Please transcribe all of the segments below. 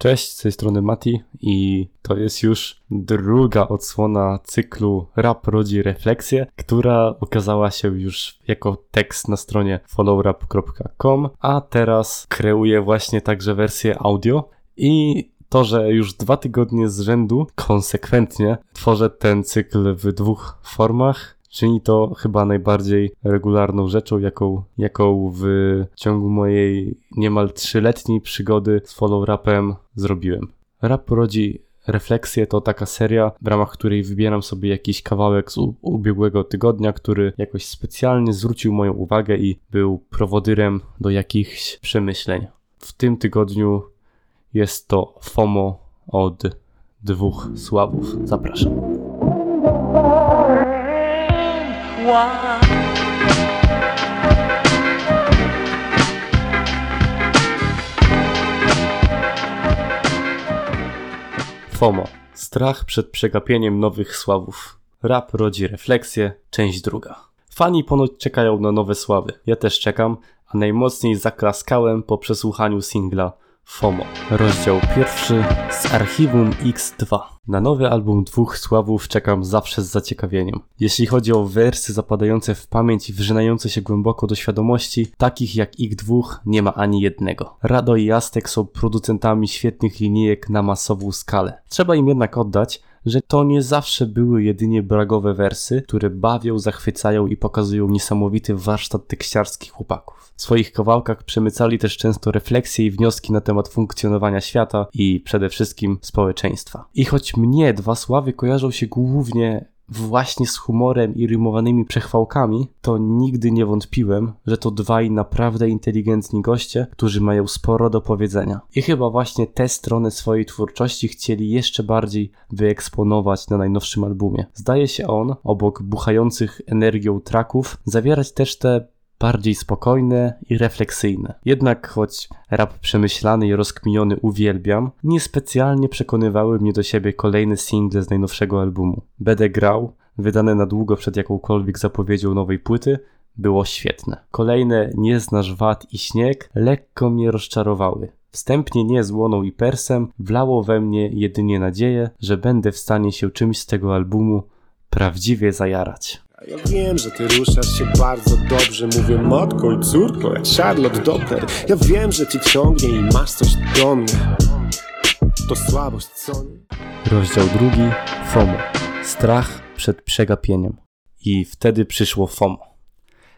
Cześć, z tej strony Mati i to jest już druga odsłona cyklu Rap rodzi refleksję, która ukazała się już jako tekst na stronie followrap.com, a teraz kreuję właśnie także wersję audio i to, że już dwa tygodnie z rzędu konsekwentnie tworzę ten cykl w dwóch formach, czyni to chyba najbardziej regularną rzeczą, jaką, jaką w ciągu mojej niemal trzyletniej przygody z follow rapem zrobiłem. Rap rodzi Refleksje to taka seria, w ramach której wybieram sobie jakiś kawałek z ubiegłego tygodnia, który jakoś specjalnie zwrócił moją uwagę i był prowodyrem do jakichś przemyśleń. W tym tygodniu jest to FOMO od dwóch sławów. Zapraszam. FOMO. Strach przed przegapieniem nowych sławów. Rap rodzi refleksję, część druga. Fani ponoć czekają na nowe sławy. Ja też czekam, a najmocniej zaklaskałem po przesłuchaniu singla FOMO. Rozdział pierwszy z archiwum X2. Na nowy album dwóch sławów czekam zawsze z zaciekawieniem. Jeśli chodzi o wersy zapadające w pamięć i wrzynające się głęboko do świadomości, takich jak ich dwóch nie ma ani jednego. Rado i Aztek są producentami świetnych linijek na masową skalę. Trzeba im jednak oddać, że to nie zawsze były jedynie bragowe wersy, które bawią, zachwycają i pokazują niesamowity warsztat tekściarski chłopaków. W swoich kawałkach przemycali też często refleksje i wnioski na temat funkcjonowania świata i przede wszystkim społeczeństwa. I choć mnie dwa sławy kojarzą się głównie właśnie z humorem i rymowanymi przechwałkami, to nigdy nie wątpiłem, że to dwaj naprawdę inteligentni goście, którzy mają sporo do powiedzenia. I chyba właśnie tę stronę swojej twórczości chcieli jeszcze bardziej wyeksponować na najnowszym albumie. Zdaje się on, obok buchających energią traków, zawierać też te bardziej spokojne i refleksyjne. Jednak choć rap przemyślany i rozkminiony uwielbiam, niespecjalnie przekonywały mnie do siebie kolejne single z najnowszego albumu. Będę grał, wydane na długo przed jakąkolwiek zapowiedzią nowej płyty, było świetne. Kolejne Nie znasz wad i śnieg lekko mnie rozczarowały. Wstępnie nie złoną i persem wlało we mnie jedynie nadzieję, że będę w stanie się czymś z tego albumu prawdziwie zajarać. Ja wiem, że ty ruszasz się bardzo dobrze Mówię matko i córko, jak Charlotte Doppler Ja wiem, że cię ciągnie i masz coś do mnie To słabość, co nie? Rozdział drugi FOMO. Strach przed przegapieniem. I wtedy przyszło FOMO.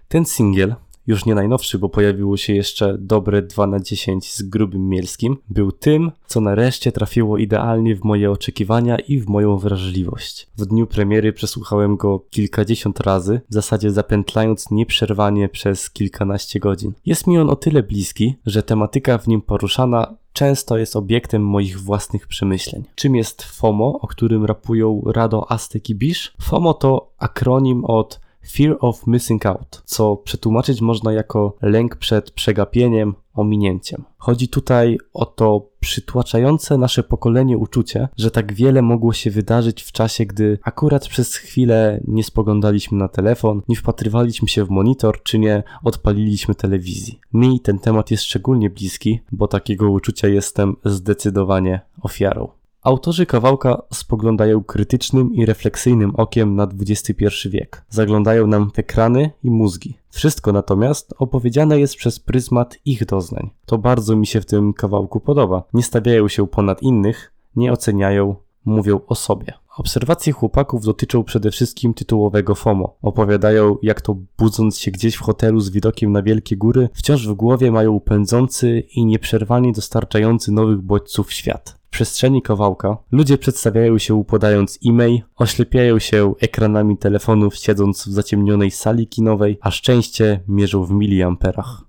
Ten singiel już nie najnowszy, bo pojawiło się jeszcze dobre 2 na 10 z grubym mielskim, był tym, co nareszcie trafiło idealnie w moje oczekiwania i w moją wrażliwość. W dniu premiery przesłuchałem go kilkadziesiąt razy, w zasadzie zapętlając nieprzerwanie przez kilkanaście godzin. Jest mi on o tyle bliski, że tematyka w nim poruszana często jest obiektem moich własnych przemyśleń. Czym jest FOMO, o którym rapują Rado, Aztek i Bisz? FOMO to akronim od Fear of Missing Out, co przetłumaczyć można jako lęk przed przegapieniem, ominięciem. Chodzi tutaj o to przytłaczające nasze pokolenie uczucie, że tak wiele mogło się wydarzyć w czasie, gdy akurat przez chwilę nie spoglądaliśmy na telefon, nie wpatrywaliśmy się w monitor, czy nie odpaliliśmy telewizji. Mi ten temat jest szczególnie bliski, bo takiego uczucia jestem zdecydowanie ofiarą. Autorzy kawałka spoglądają krytycznym i refleksyjnym okiem na XXI wiek. Zaglądają nam w ekrany i mózgi. Wszystko natomiast opowiedziane jest przez pryzmat ich doznań. To bardzo mi się w tym kawałku podoba. Nie stawiają się ponad innych, nie oceniają, mówią o sobie. Obserwacje chłopaków dotyczą przede wszystkim tytułowego FOMO. Opowiadają, jak to budząc się gdzieś w hotelu z widokiem na wielkie góry, wciąż w głowie mają pędzący i nieprzerwanie dostarczający nowych bodźców świat przestrzeni kawałka ludzie przedstawiają się podając e-mail, oślepiają się ekranami telefonów siedząc w zaciemnionej sali kinowej, a szczęście mierzą w miliamperach.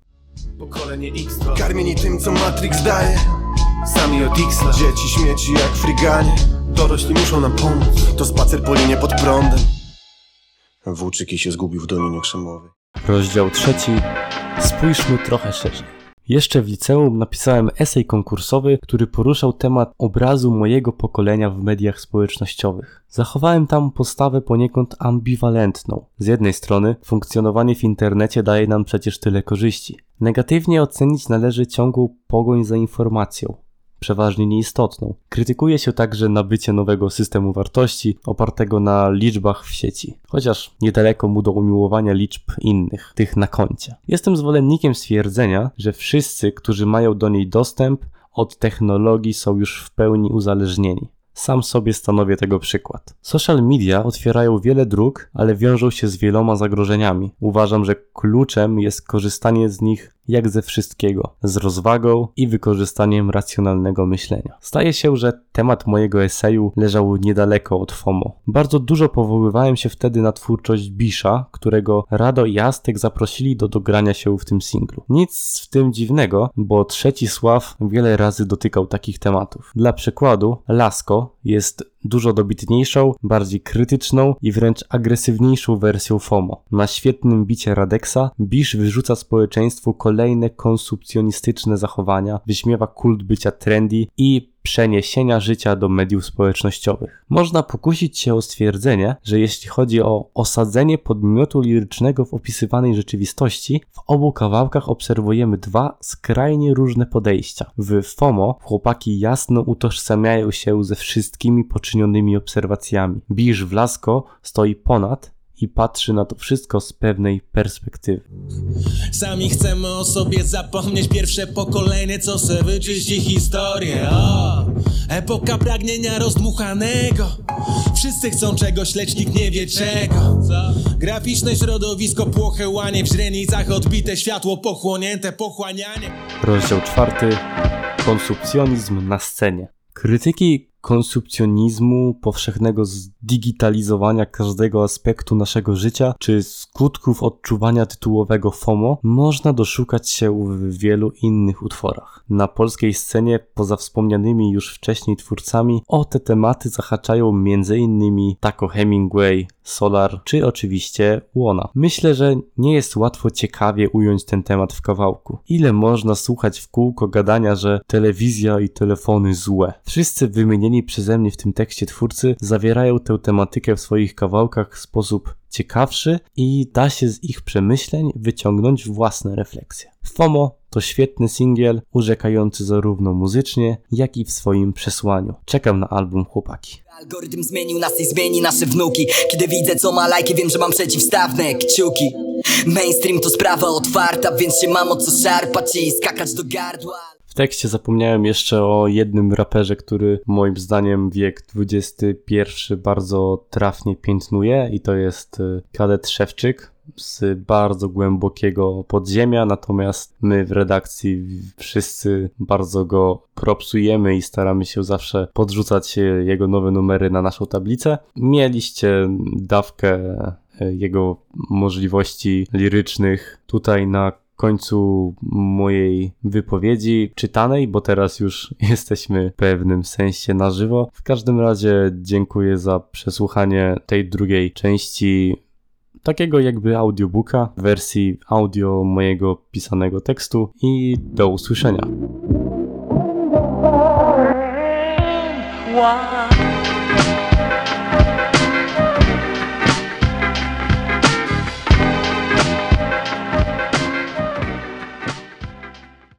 Pokolenie X Karmieni tym, co Matrix daje Sami od X Dzieci śmieci jak friganie Dorośli muszą nam pomóc To spacer po linie pod prądem Włóczyki się zgubił w Dolinie Krzemowej Rozdział trzeci. Spójrzmy trochę szerzej. Jeszcze w liceum napisałem esej konkursowy, który poruszał temat obrazu mojego pokolenia w mediach społecznościowych. Zachowałem tam postawę poniekąd ambiwalentną. Z jednej strony, funkcjonowanie w internecie daje nam przecież tyle korzyści. Negatywnie ocenić należy ciągłą pogoń za informacją. Przeważnie nieistotną. Krytykuje się także nabycie nowego systemu wartości opartego na liczbach w sieci, chociaż niedaleko mu do umiłowania liczb innych, tych na koncie. Jestem zwolennikiem stwierdzenia, że wszyscy, którzy mają do niej dostęp, od technologii są już w pełni uzależnieni. Sam sobie stanowię tego przykład. Social media otwierają wiele dróg, ale wiążą się z wieloma zagrożeniami. Uważam, że kluczem jest korzystanie z nich jak ze wszystkiego, z rozwagą i wykorzystaniem racjonalnego myślenia. Staje się, że temat mojego eseju leżał niedaleko od FOMO. Bardzo dużo powoływałem się wtedy na twórczość Bisha, którego Rado i Aztek zaprosili do dogrania się w tym singlu. Nic w tym dziwnego, bo trzeci Sław wiele razy dotykał takich tematów. Dla przykładu, Lasko jest dużo dobitniejszą, bardziej krytyczną i wręcz agresywniejszą wersją FOMO. Na świetnym bicie Radeksa Bish wyrzuca społeczeństwu kolejne konsumpcjonistyczne zachowania, wyśmiewa kult bycia trendy i przeniesienia życia do mediów społecznościowych. Można pokusić się o stwierdzenie, że jeśli chodzi o osadzenie podmiotu lirycznego w opisywanej rzeczywistości, w obu kawałkach obserwujemy dwa skrajnie różne podejścia. W FOMO chłopaki jasno utożsamiają się ze wszystkimi poczynionymi obserwacjami. Bisz w stoi ponad i patrzy na to wszystko z pewnej perspektywy. Sami chcemy o sobie zapomnieć Pierwsze pokolenie, co se wyczyści historię o, Epoka pragnienia rozdmuchanego Wszyscy chcą czegoś, lecz nikt nie wie czego Graficzne środowisko płoche łanie W źrenicach odbite światło pochłonięte pochłanianie Rozdział czwarty. Konsumpcjonizm na scenie. Krytyki konsumpcjonizmu, powszechnego zdigitalizowania każdego aspektu naszego życia, czy skutków odczuwania tytułowego FOMO, można doszukać się w wielu innych utworach. Na polskiej scenie, poza wspomnianymi już wcześniej twórcami, o te tematy zahaczają m.in. Taco Hemingway, Solar, czy oczywiście Łona. Myślę, że nie jest łatwo ciekawie ująć ten temat w kawałku. Ile można słuchać w kółko gadania, że telewizja i telefony złe. Wszyscy wymienieni przeze mnie w tym tekście twórcy zawierają tę tematykę w swoich kawałkach w sposób ciekawszy i da się z ich przemyśleń wyciągnąć własne refleksje. FOMO to świetny singiel, urzekający zarówno muzycznie, jak i w swoim przesłaniu. Czekam na album chłopaki. Algorytm zmienił nas i zmieni nasze wnuki Kiedy widzę co ma lajki wiem, że mam przeciwstawne kciuki Mainstream to sprawa otwarta, więc się mam o co szarpać i skakać do gardła W tekście zapomniałem jeszcze o jednym raperze, który moim zdaniem wiek XXI bardzo trafnie piętnuje i to jest y, Kadet Szewczyk z bardzo głębokiego podziemia, natomiast my w redakcji wszyscy bardzo go propsujemy i staramy się zawsze podrzucać jego nowe numery na naszą tablicę. Mieliście dawkę y, jego możliwości lirycznych tutaj na końcu mojej wypowiedzi czytanej, bo teraz już jesteśmy w pewnym sensie na żywo. W każdym razie dziękuję za przesłuchanie tej drugiej części takiego jakby audiobooka w wersji audio mojego pisanego tekstu i do usłyszenia.